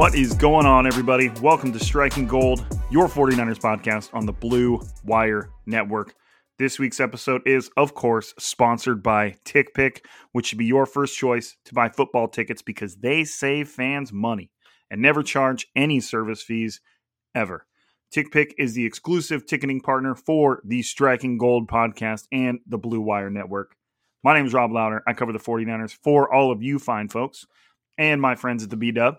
What is going on, everybody? Welcome to Striking Gold, your 49ers podcast on the Blue Wire Network. This week's episode is, of course, sponsored by TickPick, which should be your first choice to buy football tickets because they save fans money and never charge any service fees ever. TickPick is the exclusive ticketing partner for the Striking Gold podcast and the Blue Wire Network. My name is Rob Louder. I cover the 49ers for all of you fine folks and my friends at the B Dub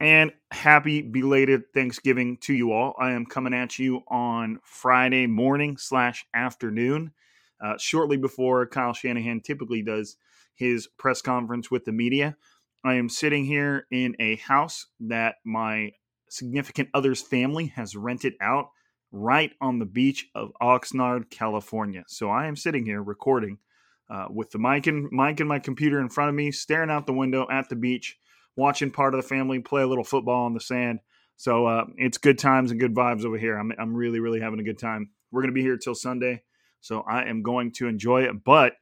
and happy belated Thanksgiving to you all. I am coming at you on Friday morning slash afternoon, uh, shortly before Kyle Shanahan typically does his press conference with the media. I am sitting here in a house that my significant other's family has rented out right on the beach of Oxnard, California. So I am sitting here recording uh, with the mic and mic and my computer in front of me, staring out the window at the beach watching part of the family play a little football on the sand. So uh, it's good times and good vibes over here. I'm, I'm really, really having a good time. We're going to be here till Sunday. So I am going to enjoy it. But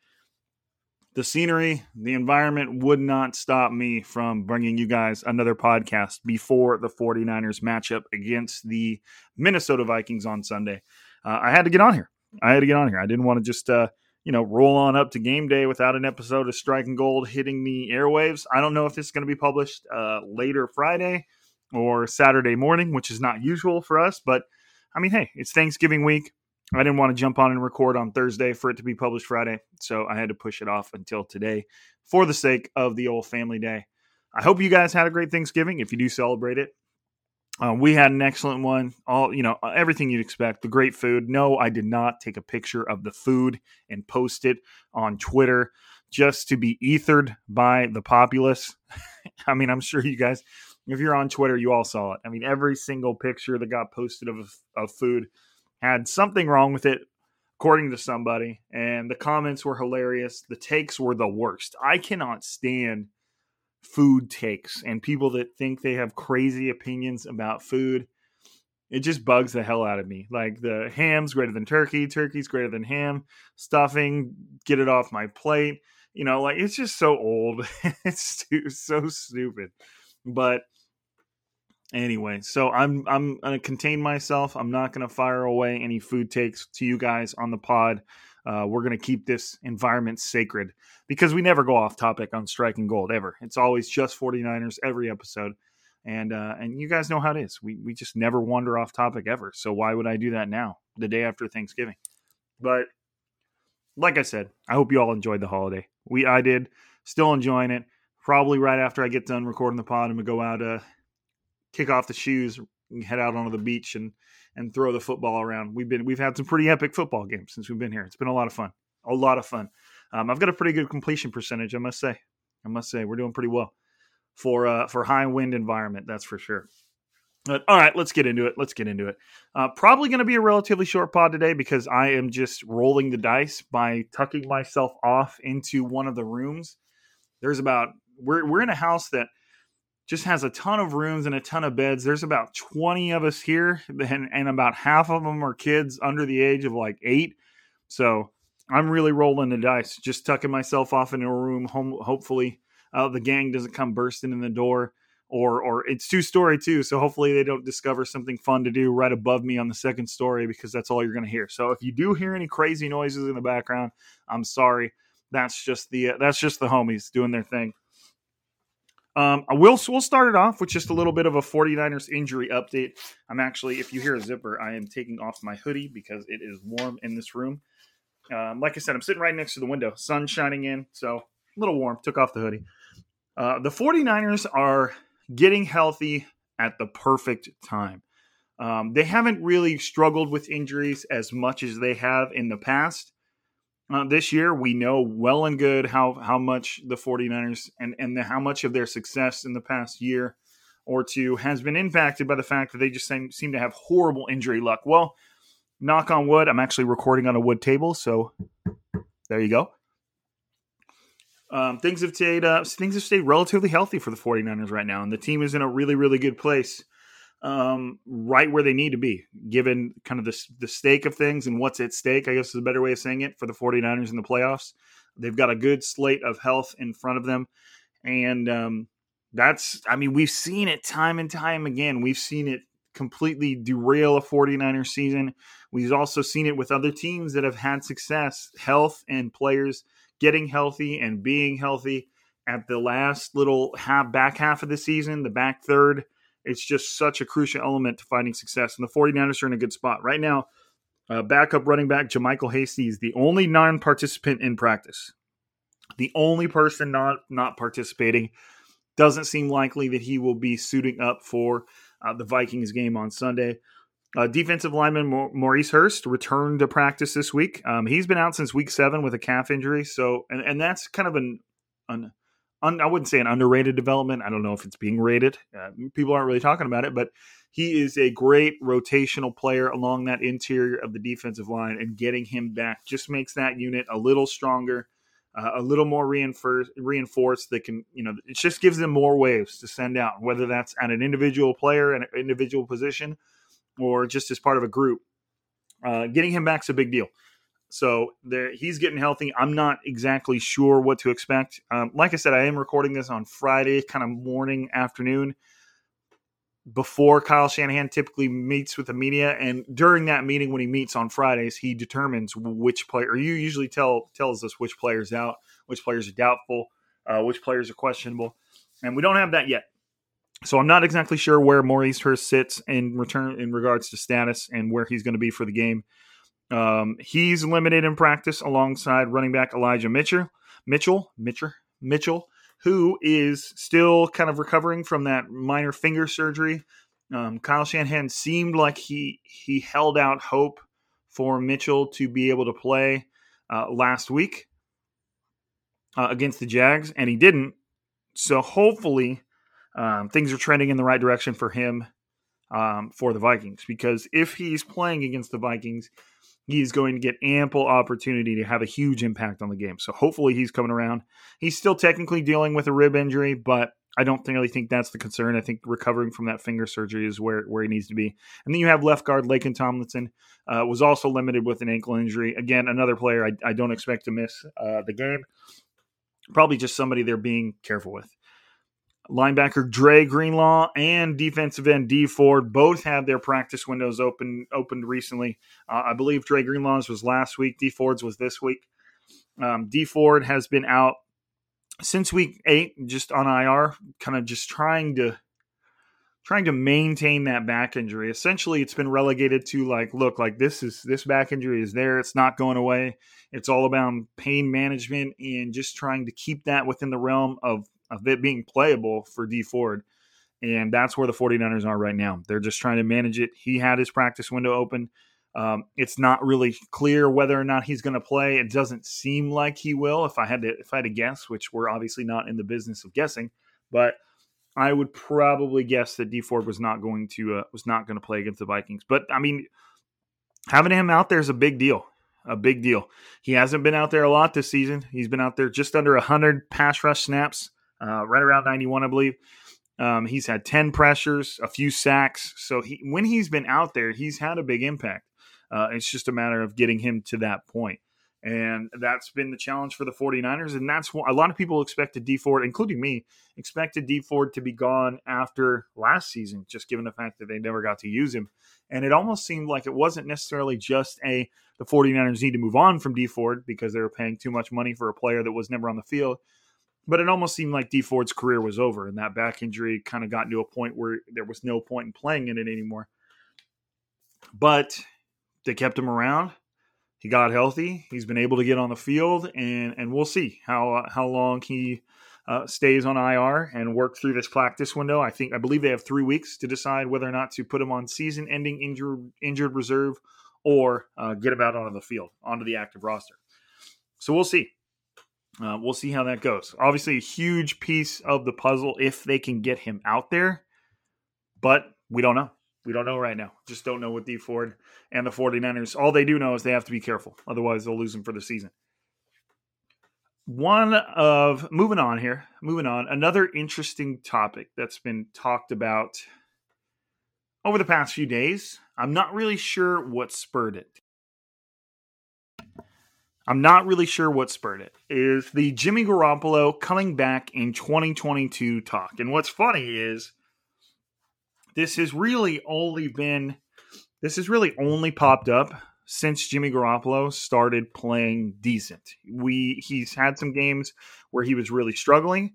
the scenery, the environment would not stop me from bringing you guys another podcast before the 49ers matchup against the Minnesota Vikings on Sunday. Uh, I had to get on here. I had to get on here. I didn't want to just. Uh, you know, roll on up to game day without an episode of Striking Gold hitting the airwaves. I don't know if this is going to be published uh, later Friday or Saturday morning, which is not usual for us. But I mean, hey, it's Thanksgiving week. I didn't want to jump on and record on Thursday for it to be published Friday. So I had to push it off until today for the sake of the old family day. I hope you guys had a great Thanksgiving if you do celebrate it. Uh, we had an excellent one. All you know, everything you'd expect. The great food. No, I did not take a picture of the food and post it on Twitter just to be ethered by the populace. I mean, I'm sure you guys, if you're on Twitter, you all saw it. I mean, every single picture that got posted of of food had something wrong with it, according to somebody, and the comments were hilarious. The takes were the worst. I cannot stand food takes and people that think they have crazy opinions about food. It just bugs the hell out of me. Like the ham's greater than turkey, turkey's greater than ham, stuffing, get it off my plate. You know, like it's just so old. it's too, so stupid. But anyway, so I'm I'm gonna contain myself. I'm not gonna fire away any food takes to you guys on the pod. Uh, we're going to keep this environment sacred because we never go off topic on striking gold ever. It's always just 49ers every episode. And uh, and you guys know how it is. We we just never wander off topic ever. So why would I do that now, the day after Thanksgiving? But like I said, I hope you all enjoyed the holiday. We I did, still enjoying it. Probably right after I get done recording the pod, I'm gonna go out, uh, kick off the shoes, head out onto the beach, and and throw the football around. We've been we've had some pretty epic football games since we've been here. It's been a lot of fun, a lot of fun. Um, I've got a pretty good completion percentage, I must say. I must say we're doing pretty well for uh, for high wind environment. That's for sure. But, all right, let's get into it. Let's get into it. Uh, probably going to be a relatively short pod today because I am just rolling the dice by tucking myself off into one of the rooms. There's about we're we're in a house that just has a ton of rooms and a ton of beds. There's about 20 of us here, and, and about half of them are kids under the age of like eight. So I'm really rolling the dice, just tucking myself off into a room. Home, hopefully, uh, the gang doesn't come bursting in the door or or it's two story too so hopefully they don't discover something fun to do right above me on the second story because that's all you're going to hear so if you do hear any crazy noises in the background i'm sorry that's just the uh, that's just the homies doing their thing um, I will we'll start it off with just a little bit of a 49ers injury update. I'm actually, if you hear a zipper, I am taking off my hoodie because it is warm in this room. Um, like I said, I'm sitting right next to the window, sun shining in, so a little warm. Took off the hoodie. Uh, the 49ers are getting healthy at the perfect time. Um, they haven't really struggled with injuries as much as they have in the past. Uh, this year, we know well and good how how much the 49ers and, and the, how much of their success in the past year or two has been impacted by the fact that they just seem, seem to have horrible injury luck. Well, knock on wood, I'm actually recording on a wood table, so there you go. Um, things have stayed uh, things have stayed relatively healthy for the 49ers right now, and the team is in a really really good place, um, right where they need to be, given kind of the the stake of things and what's at stake. I guess is a better way of saying it for the 49ers in the playoffs. They've got a good slate of health in front of them, and um, that's I mean we've seen it time and time again. We've seen it completely derail a 49er season. We've also seen it with other teams that have had success, health and players getting healthy and being healthy at the last little half back half of the season, the back third. It's just such a crucial element to finding success. And the 49ers are in a good spot. Right now, uh, backup running back JaMycal Hasty is the only non participant in practice. The only person not not participating doesn't seem likely that he will be suiting up for uh, the Vikings game on Sunday. Uh, defensive lineman Maurice Hurst returned to practice this week. Um, he's been out since week seven with a calf injury. So, and, and that's kind of an, an un, I wouldn't say an underrated development. I don't know if it's being rated. Uh, people aren't really talking about it, but he is a great rotational player along that interior of the defensive line, and getting him back just makes that unit a little stronger, uh, a little more reinforced. Reinforced that can, you know, it just gives them more waves to send out, whether that's at an individual player and an individual position or just as part of a group. Uh, getting him back is a big deal. So there, he's getting healthy. I'm not exactly sure what to expect. Um, like I said, I am recording this on Friday, kind of morning, afternoon, before Kyle Shanahan typically meets with the media. And during that meeting, when he meets on Fridays, he determines which player. Or you usually tell tells us which players out, which players are doubtful, uh, which players are questionable, and we don't have that yet. So I'm not exactly sure where Maurice Hurst sits in return in regards to status and where he's going to be for the game. Um, he's limited in practice alongside running back Elijah Mitchell, Mitchell, Mitchell, Mitchell, who is still kind of recovering from that minor finger surgery. Um, Kyle Shanahan seemed like he he held out hope for Mitchell to be able to play uh, last week uh, against the Jags, and he didn't. So hopefully um, things are trending in the right direction for him um, for the Vikings because if he's playing against the Vikings, he's going to get ample opportunity to have a huge impact on the game. So hopefully he's coming around. He's still technically dealing with a rib injury, but I don't really think that's the concern. I think recovering from that finger surgery is where, where he needs to be. And then you have left guard Laken Tomlinson, uh, was also limited with an ankle injury. Again, another player I, I don't expect to miss uh, the game. Probably just somebody they're being careful with. Linebacker Dre Greenlaw and defensive end Dee Ford both had their practice windows open opened recently. Uh, I believe Dre Greenlaw's was last week. Dee Ford's was this week. Um, Dee Ford has been out since week eight, just on IR, kind of just trying to trying to maintain that back injury. Essentially, it's been relegated to like, look, like this is this back injury is there. It's not going away. It's all about pain management and just trying to keep that within the realm of of it being playable for Dee Ford. And that's where the 49ers are right now. They're just trying to manage it. He had his practice window open. Um, it's not really clear whether or not he's going to play. It doesn't seem like he will. If I had to, if I had to guess, which we're obviously not in the business of guessing, but I would probably guess that Dee Ford was not going to uh, was not going to play against the Vikings. But I mean, having him out there is a big deal. A big deal. He hasn't been out there a lot this season. He's been out there just under 100 pass rush snaps, uh, right around 91, I believe. Um, he's had 10 pressures, a few sacks. So he, when he's been out there, he's had a big impact. Uh, it's just a matter of getting him to that point. And that's been the challenge for the 49ers. And that's what a lot of people expected Dee Ford, including me, expected Dee Ford to be gone after last season, just given the fact that they never got to use him. And it almost seemed like it wasn't necessarily just a the 49ers need to move on from Dee Ford because they were paying too much money for a player that was never on the field. But it almost seemed like Dee Ford's career was over, and that back injury kind of got to a point where there was no point in playing in it anymore. But they kept him around. He got healthy. He's been able to get on the field, and and we'll see how how long he uh, stays on IR and work through this practice window. I think I believe they have three weeks to decide whether or not to put him on season-ending injured injured reserve or uh, get him out onto the field onto the active roster. So we'll see. Uh, we'll see how that goes. Obviously, a huge piece of the puzzle if they can get him out there, but we don't know. We don't know right now. Just don't know with Dee Ford and the 49ers. All they do know is they have to be careful. Otherwise, they'll lose him for the season. One of, moving on here, moving on, another interesting topic that's been talked about over the past few days. I'm not really sure what spurred it. I'm not really sure what spurred it. Is the Jimmy Garoppolo coming back in 2022 talk. And what's funny is this has really only been this has really only popped up since Jimmy Garoppolo started playing decent. We he's had some games where he was really struggling.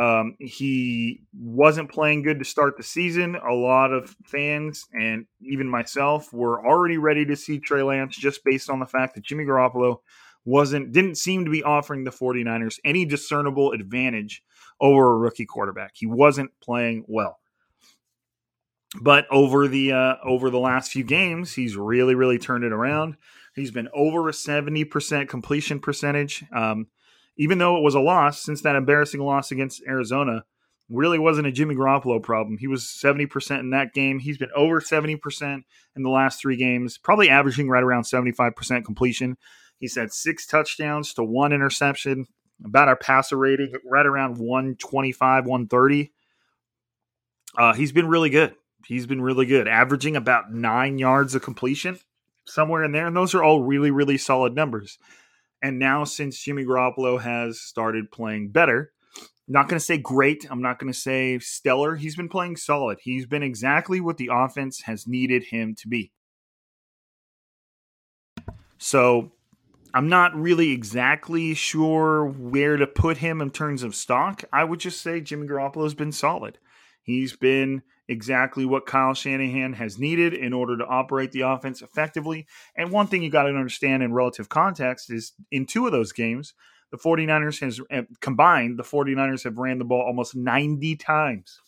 Um, he wasn't playing good to start the season. A lot of fans and even myself were already ready to see Trey Lance just based on the fact that Jimmy Garoppolo wasn't didn't seem to be offering the 49ers any discernible advantage over a rookie quarterback. He wasn't playing well but over the uh, over the last few games, he's really really turned it around. He's been over a seventy percent completion percentage. Um, even though it was a loss since that embarrassing loss against Arizona, really wasn't a Jimmy Garoppolo problem. He was seventy percent in that game. He's been over seventy percent in the last three games, probably averaging right around seventy five percent completion. He's had six touchdowns to one interception. About our passer rating, right around 125, 130. Uh, he's been really good he's been really good, averaging about nine yards of completion, somewhere in there. And those are all really, really solid numbers. And now, since Jimmy Garoppolo has started playing better, not going to say great. I'm not going to say stellar. He's been playing solid. He's been exactly what the offense has needed him to be. So I'm not really exactly sure where to put him in terms of stock. I would just say Jimmy Garoppolo has been solid. He's been exactly what Kyle Shanahan has needed in order to operate the offense effectively. And one thing you got to understand in relative context is in two of those games, the 49ers has eh, combined, the 49ers have ran the ball almost 90 times.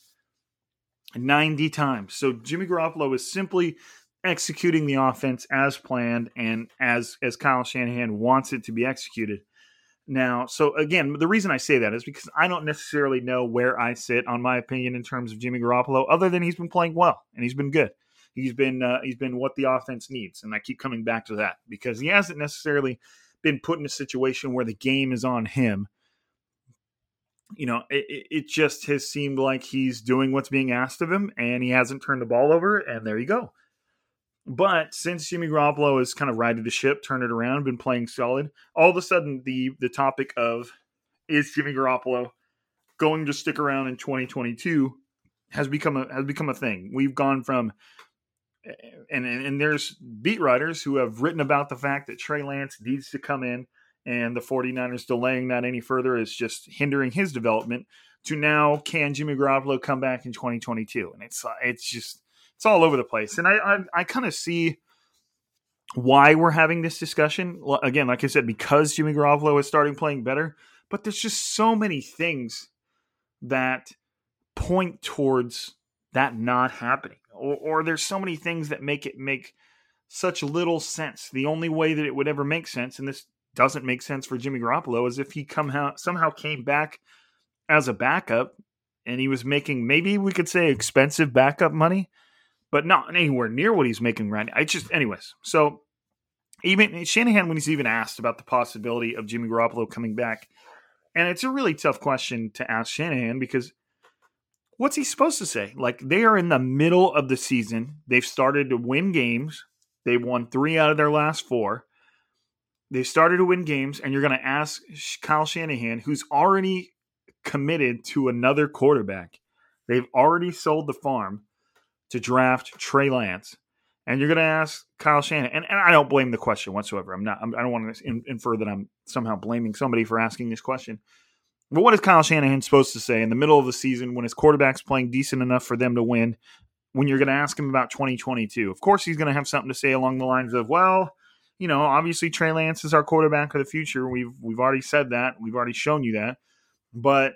90 times. So Jimmy Garoppolo is simply executing the offense as planned and as as Kyle Shanahan wants it to be executed. Now, so again, the reason I say that is because I don't necessarily know where I sit on my opinion in terms of Jimmy Garoppolo, other than he's been playing well and he's been good. He's been uh, he's been what the offense needs, and I keep coming back to that because he hasn't necessarily been put in a situation where the game is on him. You know, it, it just has seemed like he's doing what's being asked of him, and he hasn't turned the ball over, and there you go. But since Jimmy Garoppolo has kind of righted the ship, turned it around, been playing solid, all of a sudden the the topic of is Jimmy Garoppolo going to stick around in 2022 has become a has become a thing. We've gone from and, and and there's beat writers who have written about the fact that Trey Lance needs to come in and the 49ers delaying that any further is just hindering his development to now can Jimmy Garoppolo come back in 2022 and it's it's just it's all over the place. And I I, I kind of see why we're having this discussion. Again, like I said, because Jimmy Garoppolo is starting playing better, but there's just so many things that point towards that not happening, or, or there's so many things that make it make such little sense. The only way that it would ever make sense, and this doesn't make sense for Jimmy Garoppolo, is if he come somehow came back as a backup and he was making maybe we could say expensive backup money, but not anywhere near what he's making right now. I just, anyways. So even Shanahan, when he's even asked about the possibility of Jimmy Garoppolo coming back, and it's a really tough question to ask Shanahan because what's he supposed to say? Like they are in the middle of the season. They've started to win games. They've won three out of their last four. They started to win games, and you're going to ask Kyle Shanahan, who's already committed to another quarterback. They've already sold the farm to draft Trey Lance, and you're going to ask Kyle Shanahan. And, and, I don't blame the question whatsoever. I'm not. I'm, I do not want to infer that I'm somehow blaming somebody for asking this question. But what is Kyle Shanahan supposed to say in the middle of the season when his quarterback's playing decent enough for them to win? When you're going to ask him about 2022, of course he's going to have something to say along the lines of, "Well, you know, obviously Trey Lance is our quarterback of the future. We've we've already said that. We've already shown you that. But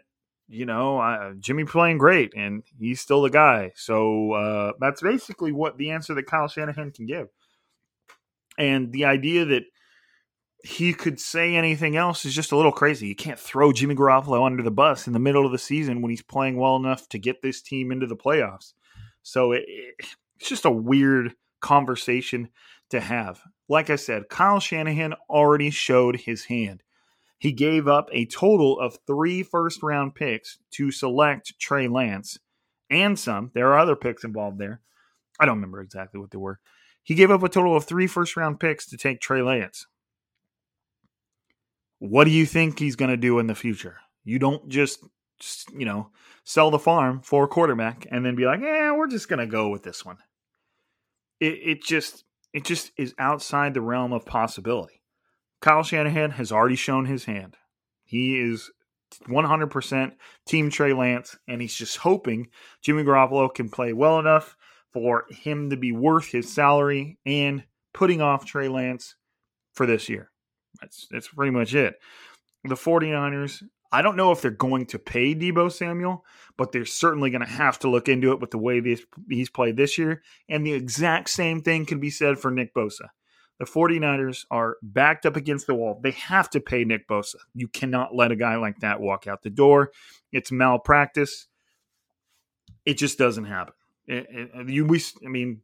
you know, Jimmy playing great, and he's still the guy. So uh, that's basically what the answer that Kyle Shanahan can give. And the idea that he could say anything else is just a little crazy. You can't throw Jimmy Garoppolo under the bus in the middle of the season when he's playing well enough to get this team into the playoffs. So it, it's just a weird conversation to have. Like I said, Kyle Shanahan already showed his hand. He gave up a total of three first round picks to select Trey Lance and some. There are other picks involved there. I don't remember exactly what they were. He gave up a total of three first round picks to take Trey Lance. What do you think he's going to do in the future? You don't just, you know, sell the farm for a quarterback and then be like, yeah, we're just going to go with this one. It, it just it just is outside the realm of possibility. Kyle Shanahan has already shown his hand. He is 100% Team Trey Lance, and he's just hoping Jimmy Garoppolo can play well enough for him to be worth his salary and putting off Trey Lance for this year. That's that's pretty much it. The 49ers I don't know if they're going to pay Deebo Samuel, but they're certainly going to have to look into it with the way he's played this year. And the exact same thing can be said for Nick Bosa. The 49ers are backed up against the wall. They have to pay Nick Bosa. You cannot let a guy like that walk out the door. It's malpractice. It just doesn't happen. It, it, you, we, I mean,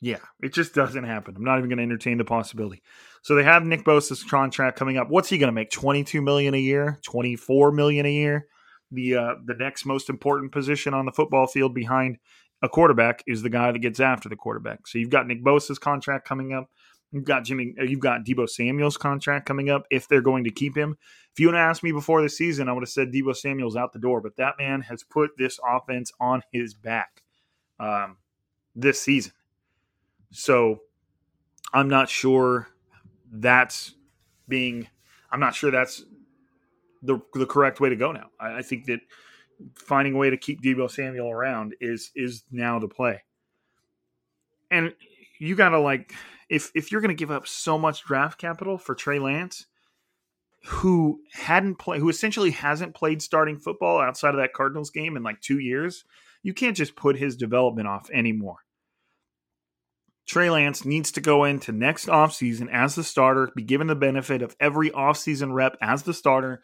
yeah, it just doesn't happen. I'm not even going to entertain the possibility. So they have Nick Bosa's contract coming up. What's he going to make? 22 million a year, 24 million a year. The uh, the next most important position on the football field behind a quarterback is the guy that gets after the quarterback. So you've got Nick Bosa's contract coming up. You've got Jimmy. Uh, you've got Deebo Samuel's contract coming up. If they're going to keep him, if you would have asked me before the season, I would have said Deebo Samuel's out the door. But that man has put this offense on his back um, this season. So I'm not sure that's being I'm not sure that's the the correct way to go now. I, I think that finding a way to keep Deebo Samuel around is is now the play. And you gotta like if if you're gonna give up so much draft capital for Trey Lance, who hadn't played who essentially hasn't played starting football outside of that Cardinals game in like two years, you can't just put his development off anymore. Trey Lance needs to go into next offseason as the starter, be given the benefit of every offseason rep as the starter,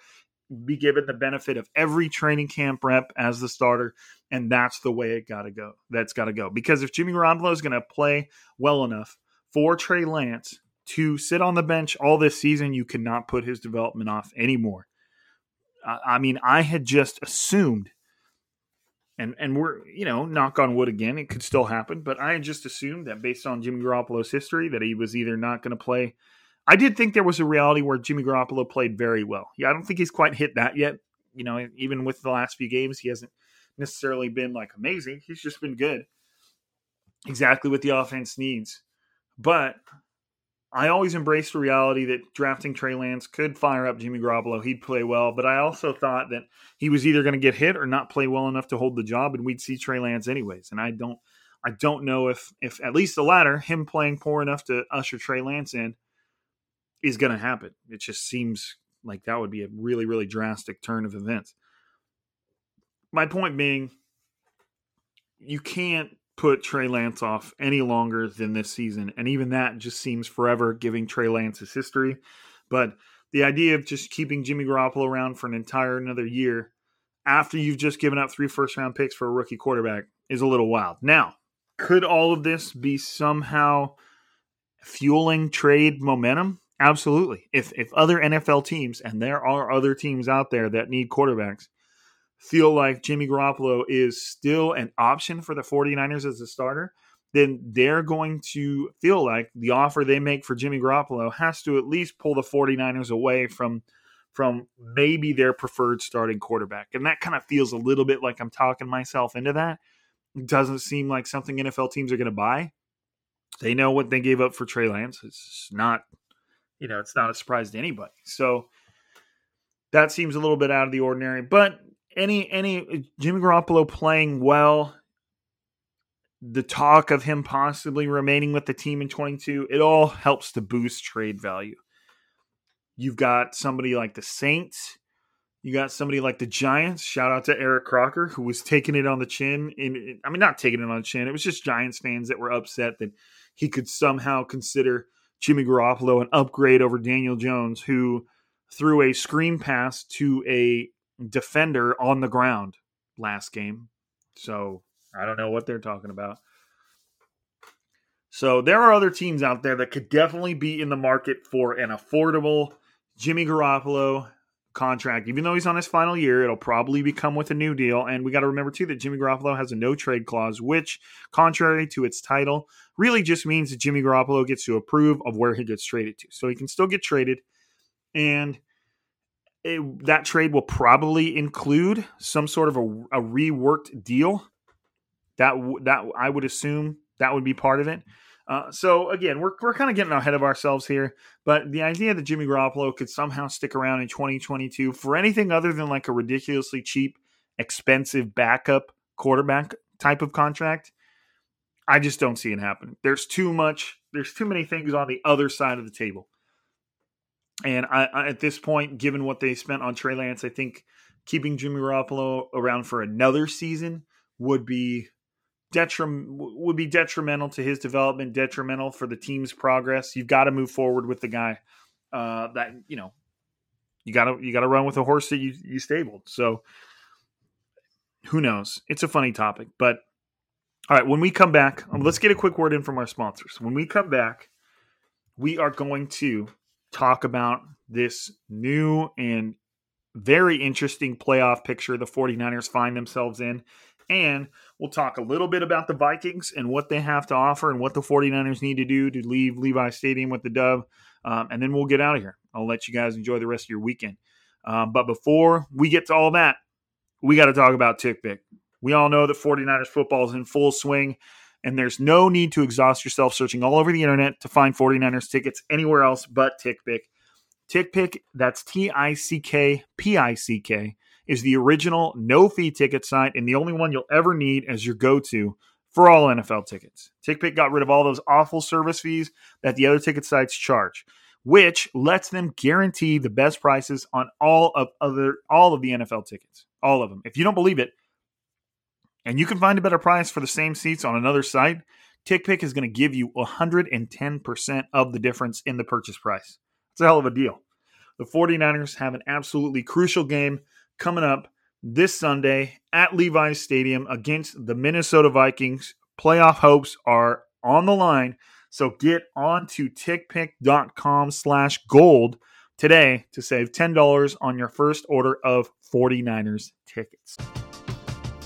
be given the benefit of every training camp rep as the starter, and that's the way it got to go. That's got to go. Because if Jimmy Garoppolo is going to play well enough for Trey Lance to sit on the bench all this season, you cannot put his development off anymore. I mean, I had just assumed and and we're you know knock on wood again it could still happen but i had just assumed that based on jimmy garoppolo's history that he was either not going to play. I did think there was a reality where jimmy garoppolo played very well. Yeah i don't think he's quite hit that yet. You know even with the last few games he hasn't necessarily been like amazing. He's just been good. Exactly what the offense needs but I always embraced the reality that drafting Trey Lance could fire up Jimmy Garoppolo. He'd play well, but I also thought that he was either going to get hit or not play well enough to hold the job, and we'd see Trey Lance anyways. And I don't, I don't know if, if at least the latter, him playing poor enough to usher Trey Lance in, is going to happen. It just seems like that would be a really, really drastic turn of events. My point being, you can't put Trey Lance off any longer than this season. And even that just seems forever giving Trey Lance his history. But the idea of just keeping Jimmy Garoppolo around for an entire another year, after you've just given up three first round picks for a rookie quarterback is a little wild. Now, could all of this be somehow fueling trade momentum? Absolutely. If if other NFL teams, and there are other teams out there that need quarterbacks, feel like Jimmy Garoppolo is still an option for the 49ers as a starter, then they're going to feel like the offer they make for Jimmy Garoppolo has to at least pull the 49ers away from from maybe their preferred starting quarterback. And that kind of feels a little bit like I'm talking myself into that. It doesn't seem like something NFL teams are going to buy. They know what they gave up for Trey Lance. It's not, you know, it's not a surprise to anybody. So that seems a little bit out of the ordinary. But any any uh, Jimmy Garoppolo playing well, the talk of him possibly remaining with the team in 22, it all helps to boost trade value. You've got somebody like the Saints. You got somebody like the Giants. Shout out to Eric Crocker, who was taking it on the chin. In, I mean, not taking it on the chin. It was just Giants fans that were upset that he could somehow consider Jimmy Garoppolo an upgrade over Daniel Jones, who threw a screen pass to a defender on the ground last game. So I don't know what they're talking about. So there are other teams out there that could definitely be in the market for an affordable Jimmy Garoppolo contract. Even though he's on his final year, it'll probably become with a new deal. And we got to remember too that Jimmy Garoppolo has a no trade clause, which, contrary to its title, really just means that Jimmy Garoppolo gets to approve of where he gets traded to. So he can still get traded, and it, that trade will probably include some sort of a, a reworked deal. That that I would assume that would be part of it. Uh, so again, we're we're kind of getting ahead of ourselves here, but the idea that Jimmy Garoppolo could somehow stick around in 2022 for anything other than like a ridiculously cheap, expensive backup quarterback type of contract, I just don't see it happening. There's too much. There's too many things on the other side of the table. And I, I, at this point, given what they spent on Trey Lance, I think keeping Jimmy Garoppolo around for another season would be detrim would be detrimental to his development, detrimental for the team's progress. You've got to move forward with the guy uh, that you know you got to you got to run with a horse that you you stabled. So who knows? It's a funny topic, but all right. When we come back, um, let's get a quick word in from our sponsors. When we come back, we are going to talk about this new and very interesting playoff picture the 49ers find themselves in. And we'll talk a little bit about the Vikings and what they have to offer and what the 49ers need to do to leave Levi Stadium with the dub. Um, and then we'll get out of here. I'll let you guys enjoy the rest of your weekend. Um, but before we get to all that, we got to talk about TickPick. We all know that 49ers football is in full swing and there's no need to exhaust yourself searching all over the internet to find 49ers tickets anywhere else but TickPick. TickPick, that's T I C K P I C K, is the original no fee ticket site and the only one you'll ever need as your go to for all NFL tickets. TickPick got rid of all those awful service fees that the other ticket sites charge, which lets them guarantee the best prices on all of other all of the NFL tickets. All of them. If you don't believe it, and you can find a better price for the same seats on another site, TickPick is going to give you 110% of the difference in the purchase price. It's a hell of a deal. The 49ers have an absolutely crucial game coming up this Sunday at Levi's Stadium against the Minnesota Vikings. Playoff hopes are on the line. So get on to tickpick.com slash gold today to save $10 on your first order of 49ers tickets.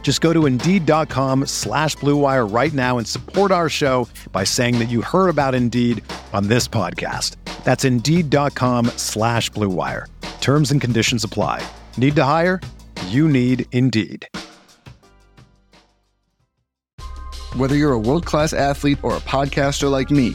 Just go to Indeed.com slash BlueWire right now and support our show by saying that you heard about Indeed on this podcast. That's Indeed.com slash BlueWire. Terms and conditions apply. Need to hire? You need Indeed. Whether you're a world class athlete or a podcaster like me,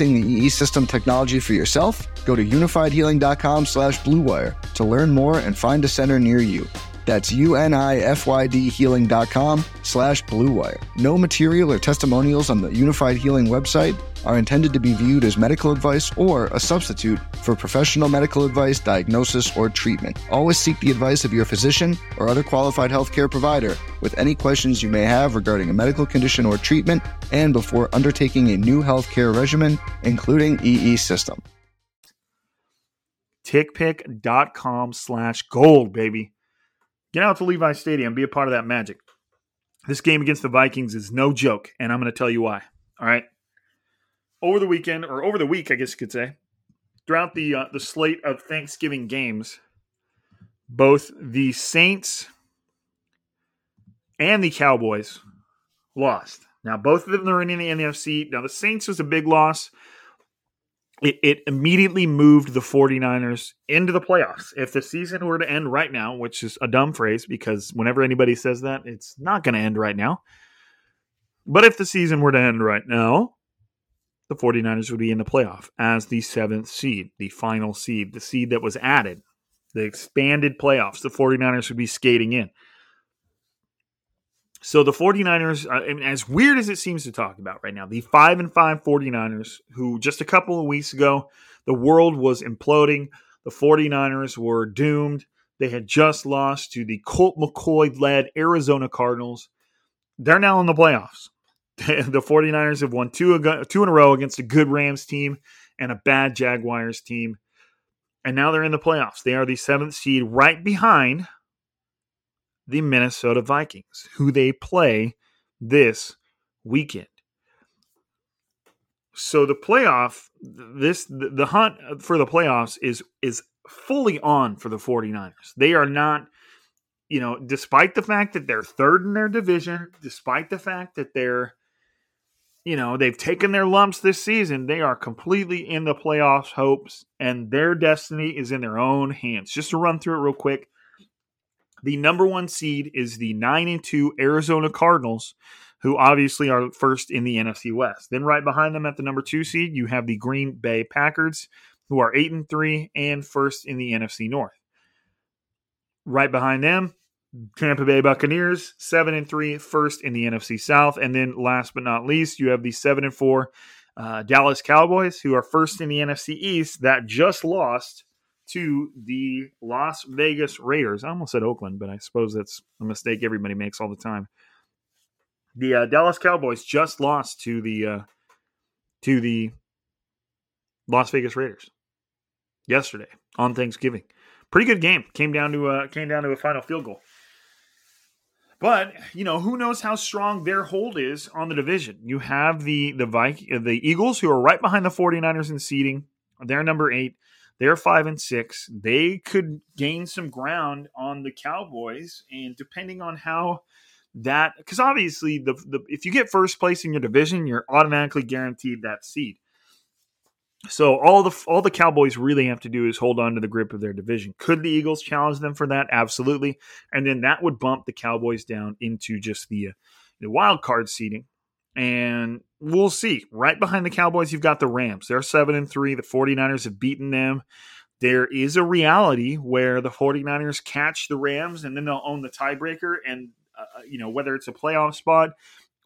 the EE system technology for yourself? Go to unifiedhealing.com slash bluewire to learn more and find a center near you. That's U-N-I-F-Y-D healing.com slash bluewire. No material or testimonials on the Unified Healing website are intended to be viewed as medical advice or a substitute for professional medical advice, diagnosis, or treatment. Always seek the advice of your physician or other qualified healthcare provider with any questions you may have regarding a medical condition or treatment and before undertaking a new healthcare regimen, including EE system. tickpick.com slash gold, baby. Get out to Levi Stadium, be a part of that magic. This game against the Vikings is no joke, and I'm going to tell you why. All right. Over the weekend, or over the week, I guess you could say, throughout the uh, the slate of Thanksgiving games, both the Saints and the Cowboys lost. Now, both of them are in the NFC. Now, the Saints was a big loss it, it immediately moved the 49ers into the playoffs. If the season were to end right now, which is a dumb phrase because whenever anybody says that, it's not going to end right now. But if the season were to end right now, the 49ers would be in the playoff as the seventh seed, the final seed, the seed that was added, the expanded playoffs. The 49ers would be skating in. So the 49ers, uh, as weird as it seems to talk about right now, the 5 and 5 49ers who just a couple of weeks ago the world was imploding, the 49ers were doomed. They had just lost to the Colt McCoy led Arizona Cardinals. They're now in the playoffs. The 49ers have won two, two in a row against a good Rams team and a bad Jaguars team. And now they're in the playoffs. They are the seventh seed right behind the Minnesota Vikings, who they play this weekend. So the playoff, this the hunt for the playoffs is is fully on for the 49ers. They are not, you know, despite the fact that they're third in their division, despite the fact that they're you know, they've taken their lumps this season. They are completely in the playoffs hopes, and their destiny is in their own hands. Just to run through it real quick the number one seed is the 9 and 2 Arizona Cardinals, who obviously are first in the NFC West. Then right behind them at the number 2 seed, you have the Green Bay Packers, who are 8 and 3 and first in the NFC North. Right behind them, Tampa Bay Buccaneers, 7 and 3, first in the NFC South, and then last but not least, you have the 7 and 4 uh, Dallas Cowboys, who are first in the NFC East that just lost to the Las Vegas Raiders. I almost said Oakland, but I suppose that's a mistake everybody makes all the time. The uh, Dallas Cowboys just lost to the uh, to the Las Vegas Raiders yesterday on Thanksgiving. Pretty good game. Came down to a, came down to a final field goal. But you know who knows how strong their hold is on the division. You have the the Viking, the Eagles who are right behind the 49ers in seeding. They're number eight. They're five and six. They could gain some ground on the Cowboys, and depending on how that, because obviously the, the if you get first place in your division, you're automatically guaranteed that seed. So all the all the Cowboys really have to do is hold on to the grip of their division. Could the Eagles challenge them for that? Absolutely, and then that would bump the Cowboys down into just the uh, the wild card seeding and we'll see. Right behind the Cowboys, you've got the Rams. They're 7 and 3. The 49ers have beaten them. There is a reality where the 49ers catch the Rams and then they'll own the tiebreaker. And, uh, uh, you know, whether it's a playoff spot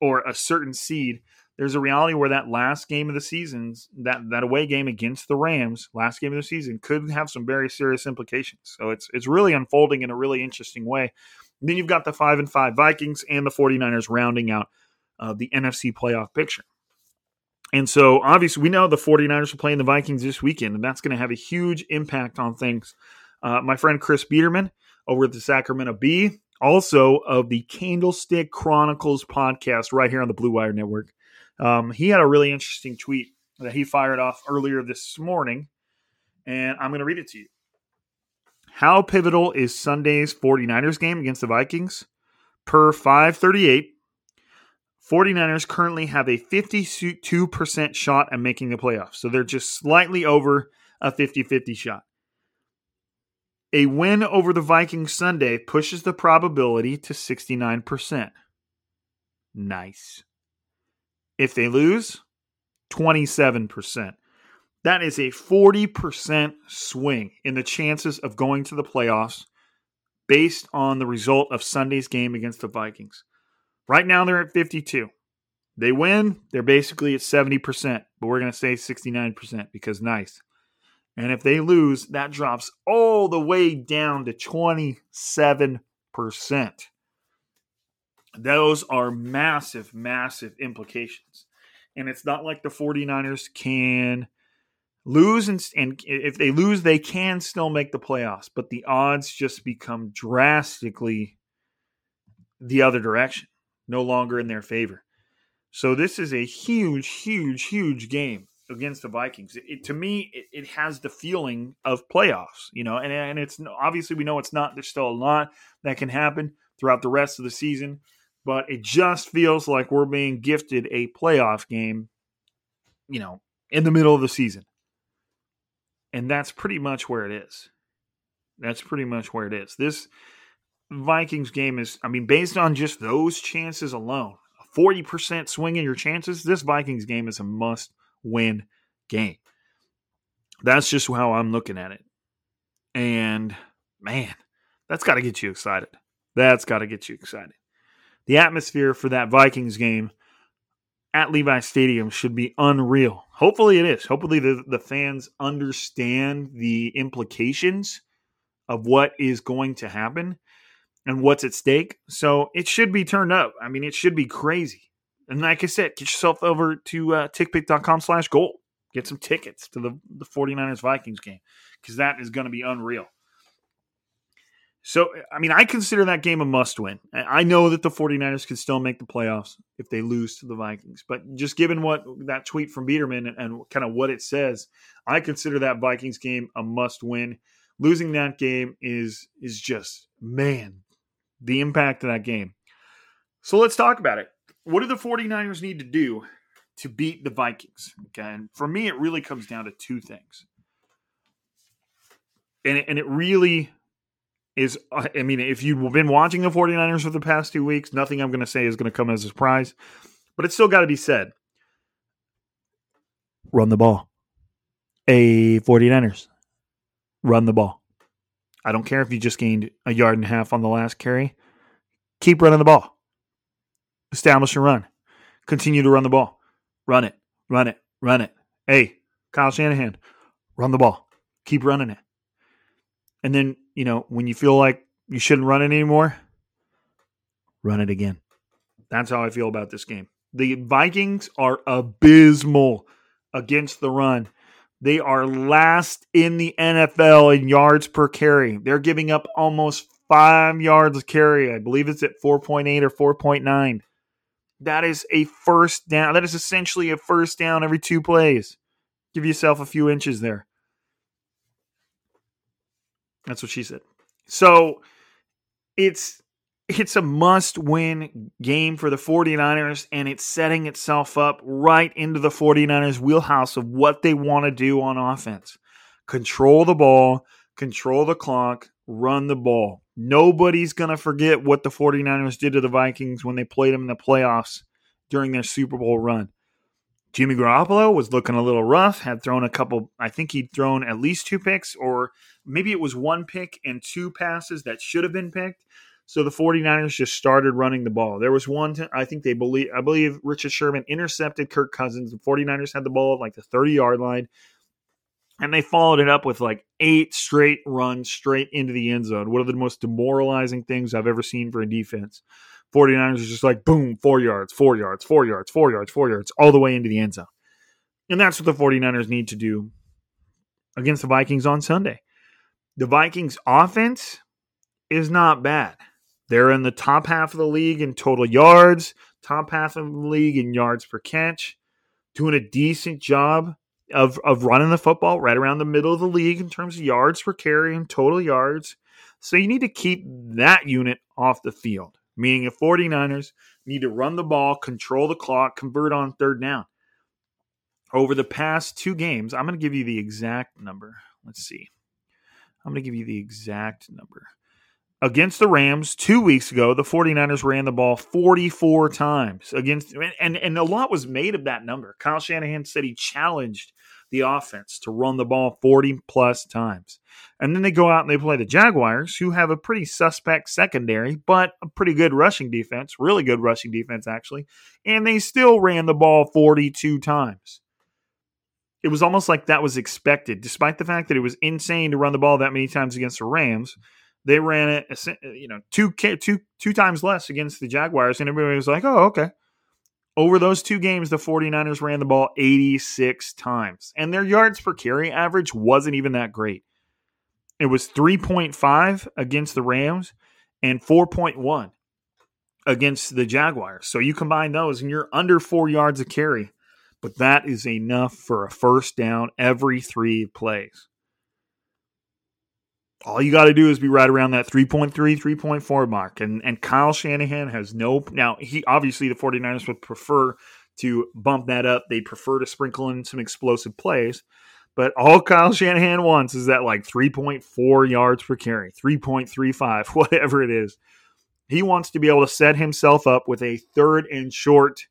or a certain seed, there's a reality where that last game of the season, that, that away game against the Rams, last game of the season, could have some very serious implications. So it's, it's really unfolding in a really interesting way. then you've got the 5 and 5 Vikings and the 49ers rounding out uh, the NFC playoff picture. And so obviously we know the 49ers are playing the Vikings this weekend, and that's going to have a huge impact on things. Uh, my friend Chris Biederman over at the Sacramento Bee, also of the Candlestick Chronicles podcast right here on the Blue Wire Network. Um, he had a really interesting tweet that he fired off earlier this morning, and I'm going to read it to you. How pivotal is Sunday's 49ers game against the Vikings? Per 538, 49ers currently have a 52% shot at making the playoffs. So they're just slightly over a 50 50 shot. A win over the Vikings Sunday pushes the probability to 69%. Nice. If they lose, 27%. That is a 40% swing in the chances of going to the playoffs based on the result of Sunday's game against the Vikings. Right now, they're at 52. They win, they're basically at 70%, but we're going to say 69% because nice. And if they lose, that drops all the way down to 27%. Those are massive, massive implications. And it's not like the 49ers can lose and, and if they lose they can still make the playoffs but the odds just become drastically the other direction no longer in their favor. So this is a huge huge huge game against the vikings. It, to me it, it, has the feeling of playoffs you know and, and it's obviously we know it's not there's still a lot that can happen throughout the rest of the season but it just feels like we're being gifted a playoff game you know in the middle of the season and that's pretty much where it is. That's pretty much where it is. This Vikings game is, I mean, based on just those chances alone, a 40% swing in your chances, this Vikings game is a must win game. That's just how I'm looking at it. And man, that's got to get you excited. That's got to get you excited. The atmosphere for that Vikings game at Levi Stadium should be unreal. Hopefully it is. Hopefully the, the fans understand the implications of what is going to happen and what's at stake. So it should be turned up. I mean, it should be crazy. And like I said, get yourself over to uh, tickpick.com slash gold. Get some tickets to the, the 49ers Vikings game because that is going to be unreal. So, I mean, I consider that game a must win. I know that the 49ers can still make the playoffs if they lose to the Vikings. But just given what that tweet from Biederman and, and kind of what it says, I consider that Vikings game a must win. Losing that game is is just man, the impact of that game. So let's talk about it. What do the 49ers need to do to beat the Vikings? Okay. And for me, it really comes down to two things. And it, and it really is I mean, if you've been watching the 49ers for the past two weeks, nothing I'm going to say is going to come as a surprise, but it's still got to be said. Run the ball. A 49ers. Run the ball. I don't care if you just gained a yard and a half on the last carry. Keep running the ball. Establish a run. Continue to run the ball. Run it. Run it. Run it. Hey, Kyle Shanahan, run the ball. Keep running it. And then you know, when you feel like you shouldn't run it anymore, run it again. That's how I feel about this game. The Vikings are abysmal against the run. They are last in the NFL in yards per carry. They're giving up almost five yards carry. I believe it's at 4.8 or 4.9. That is a first down. That is essentially a first down every two plays. Give yourself a few inches there. That's what she said. So it's it's a must win game for the 49ers and it's setting itself up right into the 49ers wheelhouse of what they want to do on offense. Control the ball, control the clock, run the ball. Nobody's going to forget what the 49ers did to the Vikings when they played them in the playoffs during their Super Bowl run. Jimmy Garoppolo was looking a little rough, had thrown a couple, I think he'd thrown at least two picks, or maybe it was one pick and two passes that should have been picked. So the 49ers just started running the ball. There was one, I think they believe, I believe Richard Sherman intercepted Kirk Cousins. The 49ers had the ball at like the 30 yard line. And they followed it up with like eight straight runs straight into the end zone. One of the most demoralizing things I've ever seen for a defense. 49ers are just like, boom, four yards, four yards, four yards, four yards, four yards, all the way into the end zone. And that's what the 49ers need to do against the Vikings on Sunday. The Vikings offense is not bad. They're in the top half of the league in total yards, top half of the league in yards per catch, doing a decent job of, of running the football right around the middle of the league in terms of yards per carry and total yards. So you need to keep that unit off the field, meaning the 49ers need to run the ball, control the clock, convert on third down. Over the past two games, I'm going to give you the exact number. Let's see. I'm going to give you the exact number against the Rams two weeks ago, the 49ers ran the ball 44 times against, and, and a lot was made of that number. Kyle Shanahan said he challenged the offense to run the ball 40 plus times. And then they go out and they play the Jaguars, who have a pretty suspect secondary, but a pretty good rushing defense, really good rushing defense, actually. And they still ran the ball 42 times. It was almost like that was expected, despite the fact that it was insane to run the ball that many times against the Rams they ran it, you know, two two two times less against the Jaguars, and everybody was like, "Oh, okay." Over those two games, the 49ers ran the ball 86 times, and their yards per carry average wasn't even that great. It was 3.5 against the Rams and 4.1 against the Jaguars. So you combine those, and you're under four yards of carry, but that is enough for a first down every three plays all you got to do is be right around that 3.3 3.4 mark. And and Kyle Shanahan has no now he obviously the 49ers would prefer to bump that up. They prefer to sprinkle in some explosive plays. But all Kyle Shanahan wants is that like 3.4 yards per carry 3.35 whatever it is. He wants to be able to set himself up with a third and short.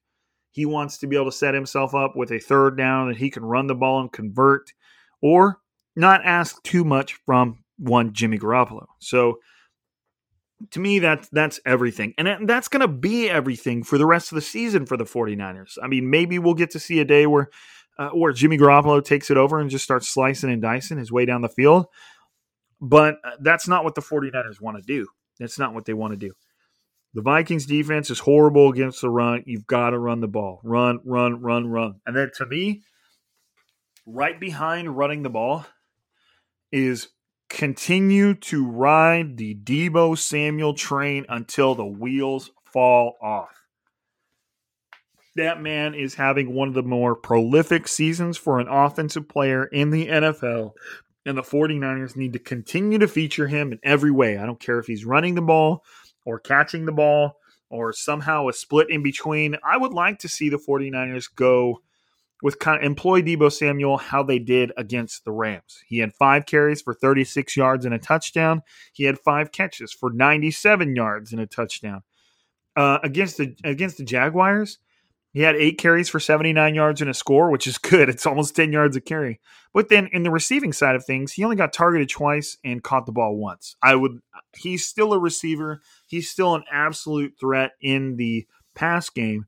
He wants to be able to set himself up with a third down that he can run the ball and convert or not ask too much from one Jimmy Garoppolo. So to me that's that's everything. And that's going to be everything for the rest of the season for the 49ers. I mean, maybe we'll get to see a day where uh, where Jimmy Garoppolo takes it over and just starts slicing and dicing his way down the field. But uh, that's not what the 49ers want to do. That's not what they want to do. The Vikings defense is horrible against the run. You've got to run the ball. Run, run, run, run. And then to me, right behind running the ball is continue to ride the Deebo Samuel train until the wheels fall off. That man is having one of the more prolific seasons for an offensive player in the NFL. And the 49ers need to continue to feature him in every way. I don't care if he's running the ball or catching the ball or somehow a split in between. I would like to see the 49ers go with kind of employ Deebo Samuel how they did against the Rams. He had five carries for 36 yards and a touchdown. He had five catches for 97 yards and a touchdown. Uh, against the against the Jaguars, he had eight carries for 79 yards and a score, which is good. It's almost 10 yards a carry. But then in the receiving side of things, he only got targeted twice and caught the ball once. I would he's still a receiver. He's still an absolute threat in the pass game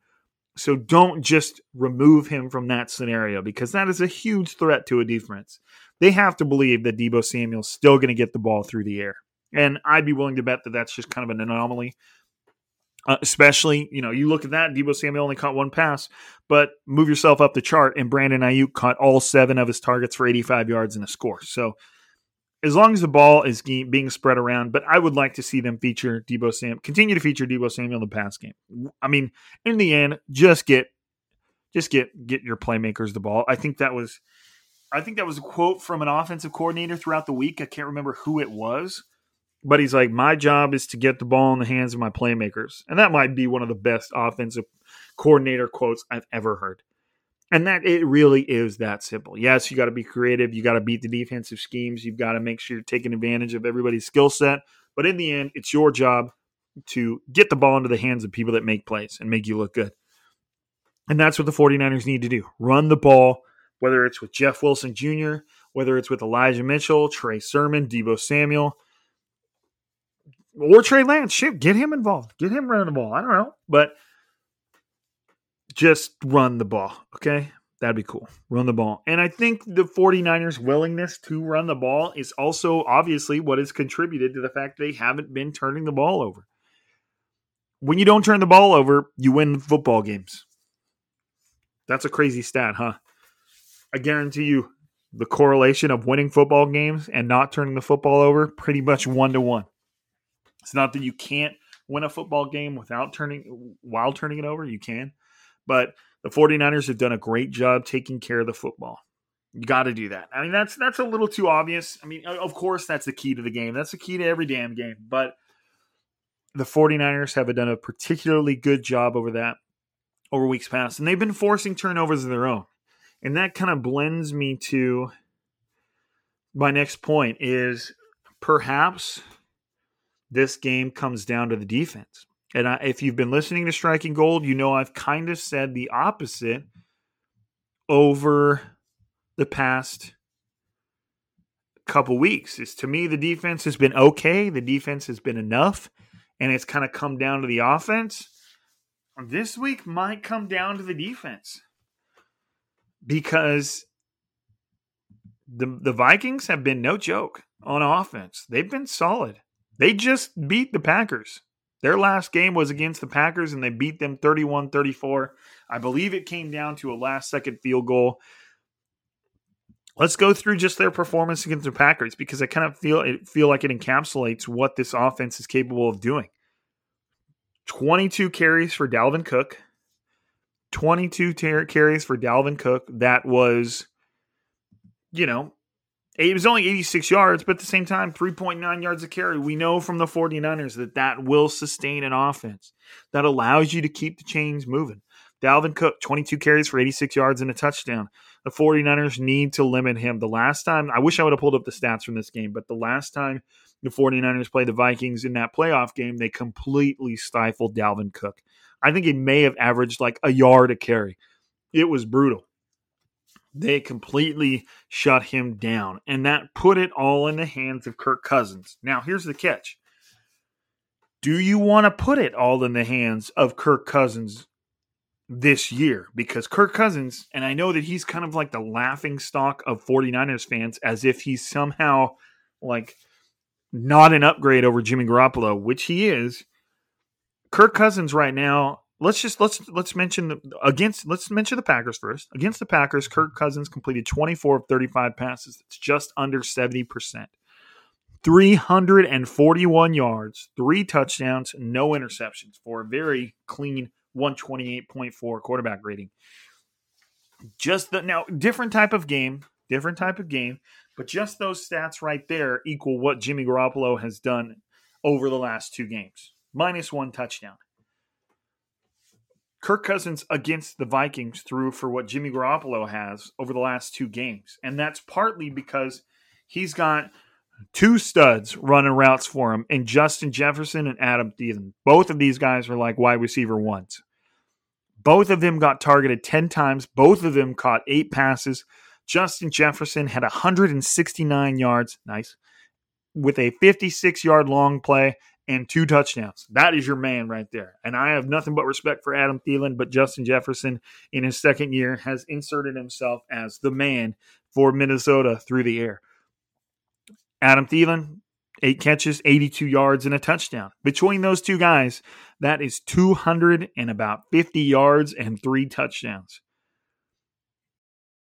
so don't just remove him from that scenario because that is a huge threat to a defense. They have to believe that Deebo Samuel's still going to get the ball through the air. And I'd be willing to bet that that's just kind of an anomaly. Uh, especially, you know, you look at that, Deebo Samuel only caught one pass, but move yourself up the chart, and Brandon Aiyuk caught all seven of his targets for 85 yards and a score. So as long as the ball is being spread around. But I would like to see them feature Deebo Sam, continue to feature Deebo Samuel in the pass game. I mean, in the end, just get, just get get your playmakers the ball. I think that was, I think that was a quote from an offensive coordinator throughout the week. I can't remember who it was, but he's like, my job is to get the ball in the hands of my playmakers, and that might be one of the best offensive coordinator quotes I've ever heard. And that it really is that simple. Yes, you got to be creative. You got to beat the defensive schemes. You've got to make sure you're taking advantage of everybody's skill set. But in the end, it's your job to get the ball into the hands of people that make plays and make you look good. And that's what the 49ers need to do run the ball, whether it's with Jeff Wilson Jr., whether it's with Elijah Mitchell, Trey Sermon, Deebo Samuel, or Trey Lance. Shit, get him involved. Get him running the ball. I don't know. But just run the ball, okay? That'd be cool. Run the ball. And I think the 49ers' willingness to run the ball is also obviously what has contributed to the fact they haven't been turning the ball over. When you don't turn the ball over, you win football games. That's a crazy stat, huh? I guarantee you the correlation of winning football games and not turning the football over pretty much one to one. It's not that you can't win a football game without turning while turning it over, you can. But the 49ers have done a great job taking care of the football. You got to do that. I mean, that's that's a little too obvious. I mean, of course, that's the key to the game. That's the key to every damn game. But the 49ers have done a particularly good job over that over weeks past. And they've been forcing turnovers of their own. And that kind of blends me to my next point is perhaps this game comes down to the defense. And I, if you've been listening to Striking Gold, you know I've kind of said the opposite over the past couple weeks. Is to me the defense has been okay, the defense has been enough, and it's kind of come down to the offense. This week might come down to the defense because the the Vikings have been no joke on offense. They've been solid. They just beat the Packers. Their last game was against the Packers and they beat them 31 34. I believe it came down to a last second field goal. Let's go through just their performance against the Packers because I kind of feel it feel like it encapsulates what this offense is capable of doing. 22 carries for Dalvin Cook. 22 ter- carries for Dalvin Cook. That was, you know, it was only 86 yards, but at the same time, 3.9 yards a carry. We know from the 49ers that that will sustain an offense that allows you to keep the chains moving. Dalvin Cook, 22 carries for 86 yards and a touchdown. The 49ers need to limit him. The last time, I wish I would have pulled up the stats from this game, but the last time the 49ers played the Vikings in that playoff game, they completely stifled Dalvin Cook. I think he may have averaged like a yard a carry. It was brutal. They completely shut him down, and that put it all in the hands of Kirk Cousins. Now, here's the catch Do you want to put it all in the hands of Kirk Cousins this year? Because Kirk Cousins, and I know that he's kind of like the laughing stock of 49ers fans as if he's somehow like not an upgrade over Jimmy Garoppolo, which he is. Kirk Cousins right now let's just let's let's mention the, against let's mention the Packers first. Against the Packers, Kirk Cousins completed 24 of 35 passes. It's just under 70%. 341 yards, three touchdowns, no interceptions for a very clean 128.4 quarterback rating. Just the now different type of game, different type of game, but just those stats right there equal what Jimmy Garoppolo has done over the last two games. Minus one touchdown. Kirk Cousins against the Vikings threw for what Jimmy Garoppolo has over the last two games. And that's partly because he's got two studs running routes for him and Justin Jefferson and Adam Thielen. Both of these guys are like wide receiver ones. Both of them got targeted 10 times. Both of them caught eight passes. Justin Jefferson had 169 yards. Nice. With a 56 yard long play and two touchdowns. That is your man right there. And I have nothing but respect for Adam Thielen, but Justin Jefferson in his second year has inserted himself as the man for Minnesota through the air. Adam Thielen, eight catches, 82 yards, and a touchdown. Between those two guys, that is 200 and about 50 yards and three touchdowns.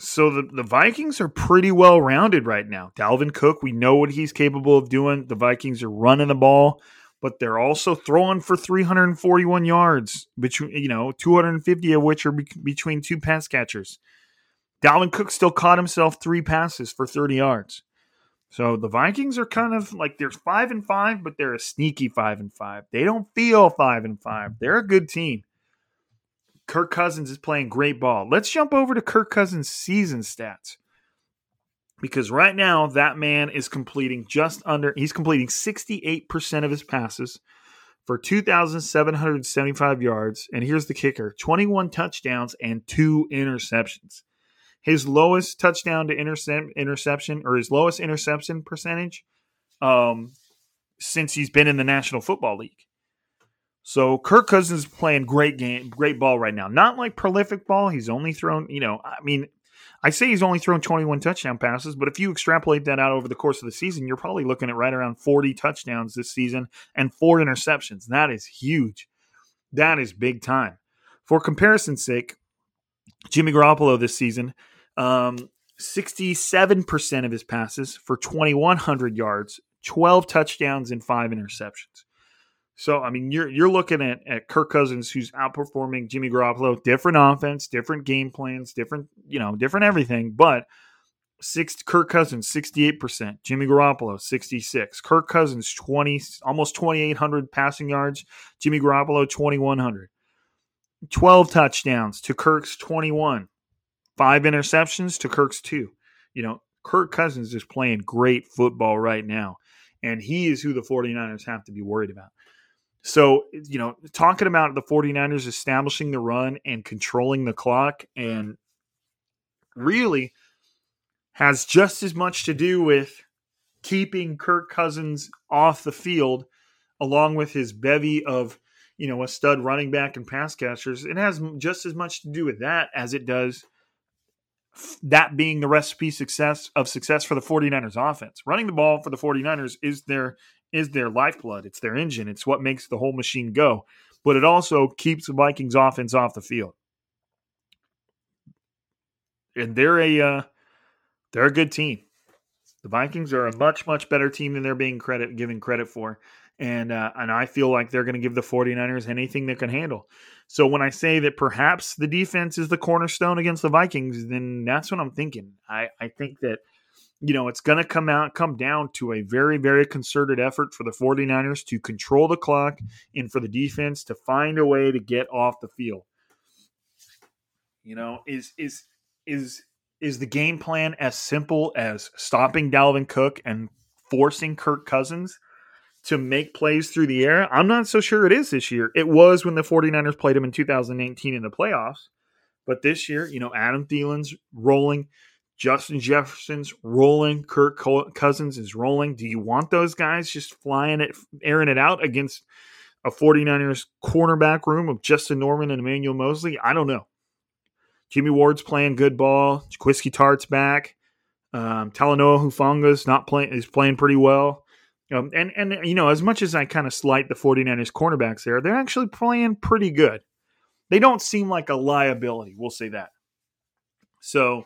So the, the Vikings are pretty well rounded right now. Dalvin Cook, we know what he's capable of doing. The Vikings are running the ball, but they're also throwing for 341 yards, between you know 250 of which are be- between two pass catchers. Dalvin Cook still caught himself three passes for 30 yards. So the Vikings are kind of like they're five and five, but they're a sneaky five and five. They don't feel five and five. They're a good team. Kirk Cousins is playing great ball. Let's jump over to Kirk Cousins' season stats. Because right now, that man is completing just under, he's completing 68% of his passes for 2,775 yards. And here's the kicker 21 touchdowns and two interceptions. His lowest touchdown to intercept, interception, or his lowest interception percentage um, since he's been in the National Football League. So Kirk Cousins is playing great game, great ball right now. Not like prolific ball. He's only thrown, you know, I mean, I say he's only thrown 21 touchdown passes, but if you extrapolate that out over the course of the season, you're probably looking at right around 40 touchdowns this season and four interceptions. That is huge. That is big time. For comparison's sake, Jimmy Garoppolo this season, um, 67% of his passes for 2,100 yards, 12 touchdowns, and five interceptions. So I mean, you're you're looking at at Kirk Cousins, who's outperforming Jimmy Garoppolo. Different offense, different game plans, different you know, different everything. But six Kirk Cousins sixty eight percent, Jimmy Garoppolo sixty six, Kirk Cousins twenty almost twenty eight hundred passing yards, Jimmy Garoppolo twenty one hundred. 12 touchdowns to Kirk's 21. Five interceptions to Kirk's two. You know, Kirk Cousins is playing great football right now, and he is who the 49ers have to be worried about. So, you know, talking about the 49ers establishing the run and controlling the clock and really has just as much to do with keeping Kirk Cousins off the field along with his bevy of, you know, a stud running back and pass catchers. It has just as much to do with that as it does that being the recipe success of success for the 49ers offense. Running the ball for the 49ers is their is their lifeblood. It's their engine. It's what makes the whole machine go. But it also keeps the Vikings offense off the field. And they're a uh, they're a good team. The Vikings are a much much better team than they're being credit given credit for. And uh, and I feel like they're going to give the 49ers anything they can handle. So when I say that perhaps the defense is the cornerstone against the Vikings, then that's what I'm thinking. I, I think that you know, it's going to come out, come down to a very, very concerted effort for the 49ers to control the clock and for the defense to find a way to get off the field. You know, is, is, is, is the game plan as simple as stopping Dalvin Cook and forcing Kirk Cousins to make plays through the air? I'm not so sure it is this year. It was when the 49ers played him in 2018 in the playoffs. But this year, you know, Adam Thielen's rolling. Justin Jefferson's rolling. Kirk Cousins is rolling. Do you want those guys just flying it, airing it out against a 49ers cornerback room of Justin Norman and Emmanuel Moseley? I don't know. Jimmy Ward's playing good ball. Jaquiski Tartt's back. Um, Talanoa Hufanga's not playing is playing pretty well. Um, and and you know, as much as I kind of slight the 49ers cornerbacks there, they're actually playing pretty good. They don't seem like a liability, we'll say that. So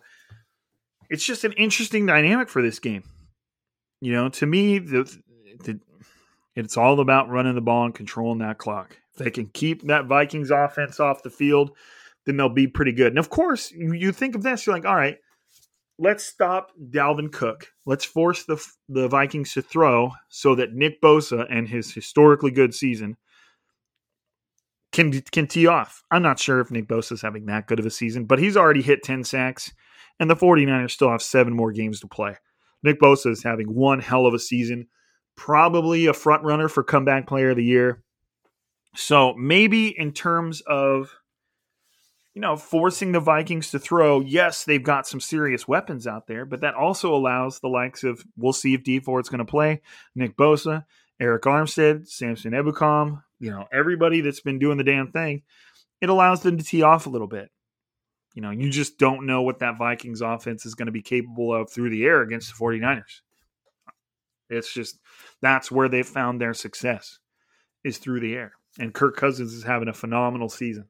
it's just an interesting dynamic for this game. You know, to me, the, the it's all about running the ball and controlling that clock. If they can keep that Vikings offense off the field, then they'll be pretty good. And of course, you think of this, you're like, all right, let's stop Dalvin Cook. Let's force the the Vikings to throw so that Nick Bosa and his historically good season can can tee off. I'm not sure if Nick Bosa is having that good of a season, but he's already hit 10 sacks and the 49ers still have seven more games to play. Nick Bosa is having one hell of a season, probably a front runner for comeback player of the year. So maybe in terms of you know forcing the Vikings to throw, yes, they've got some serious weapons out there, but that also allows the likes of we'll see if Dee Ford's going to play, Nick Bosa, Arik Armstead, Samson Ebukam, you know everybody that's been doing the damn thing. It allows them to tee off a little bit. You know, you just don't know what that Vikings offense is going to be capable of through the air against the 49ers. It's just that's where they've found their success is through the air. And Kirk Cousins is having a phenomenal season.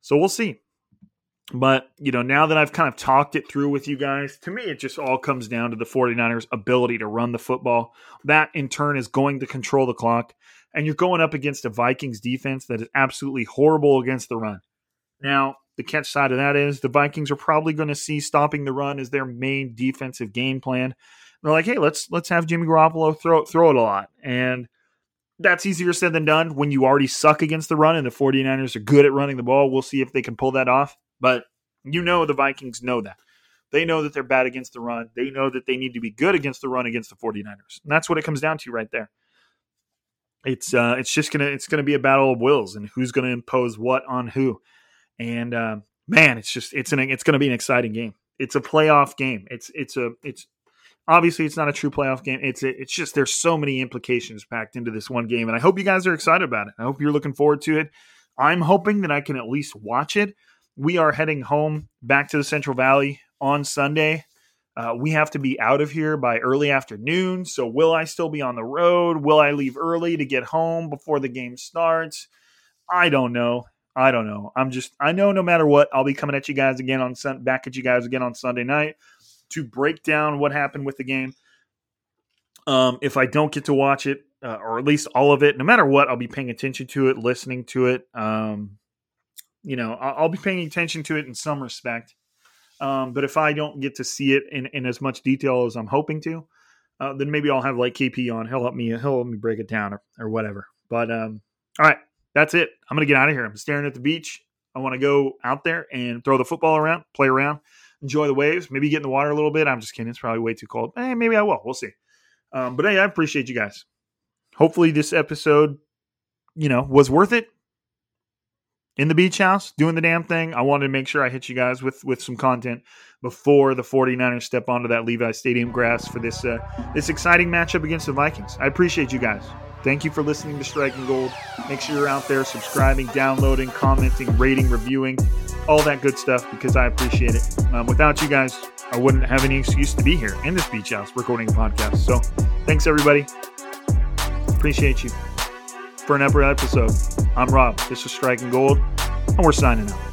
So we'll see. But, you know, now that I've kind of talked it through with you guys, to me, it just all comes down to the 49ers' ability to run the football. That, in turn, is going to control the clock. And you're going up against a Vikings defense that is absolutely horrible against the run. Now, the catch side of that is the Vikings are probably going to see stopping the run as their main defensive game plan. They're like, hey, let's let's have Jimmy Garoppolo throw throw it a lot. And that's easier said than done when you already suck against the run and the 49ers are good at running the ball. We'll see if they can pull that off. But you know the Vikings know that. They know that they're bad against the run. They know that they need to be good against the run against the 49ers. And that's what it comes down to right there. It's uh it's just gonna it's gonna be a battle of wills and who's gonna impose what on who. And uh, man, it's just it's an it's gonna be an exciting game. It's a playoff game. It's it's a it's obviously it's not a true playoff game. It's it's just there's so many implications packed into this one game, and I hope you guys are excited about it. I hope you're looking forward to it. I'm hoping that I can at least watch it. We are heading home back to the Central Valley on Sunday. Uh, we have to be out of here by early afternoon. So, will I still be on the road? Will I leave early to get home before the game starts? I don't know. I don't know. I'm just, I know no matter what, I'll be coming at you guys again on Sun, back at you guys again on Sunday night to break down what happened with the game. Um, if I don't get to watch it, uh, or at least all of it, no matter what, I'll be paying attention to it, listening to it. Um, you know, I'll, I'll, be paying attention to it in some respect. Um, but if I don't get to see it in, in as much detail as I'm hoping to, uh, then maybe I'll have like KP on. He'll help me. He'll help me break it down or, or whatever. But um, all right, that's it. I'm gonna get out of here. I'm staring at the beach. I want to go out there and throw the football around, play around enjoy the waves, maybe get in the water a little bit. I'm just kidding. It's probably way too cold. Hey, maybe I will. We'll see. Um, but hey, I appreciate you guys. Hopefully, this episode, you know, was worth it. In the beach house, doing the damn thing. I wanted to make sure I hit you guys with with some content before the 49ers step onto that Levi Stadium grass for this uh, this exciting matchup against the Vikings. I appreciate you guys. Thank you for listening to Striking Gold. Make sure you're out there subscribing, downloading, commenting, rating, reviewing, all that good stuff because I appreciate it. Um, without you guys, I wouldn't have any excuse to be here in this beach house recording a podcast. So thanks, everybody. Appreciate you. For an episode, I'm Rob. This is Striking Gold, and we're signing out.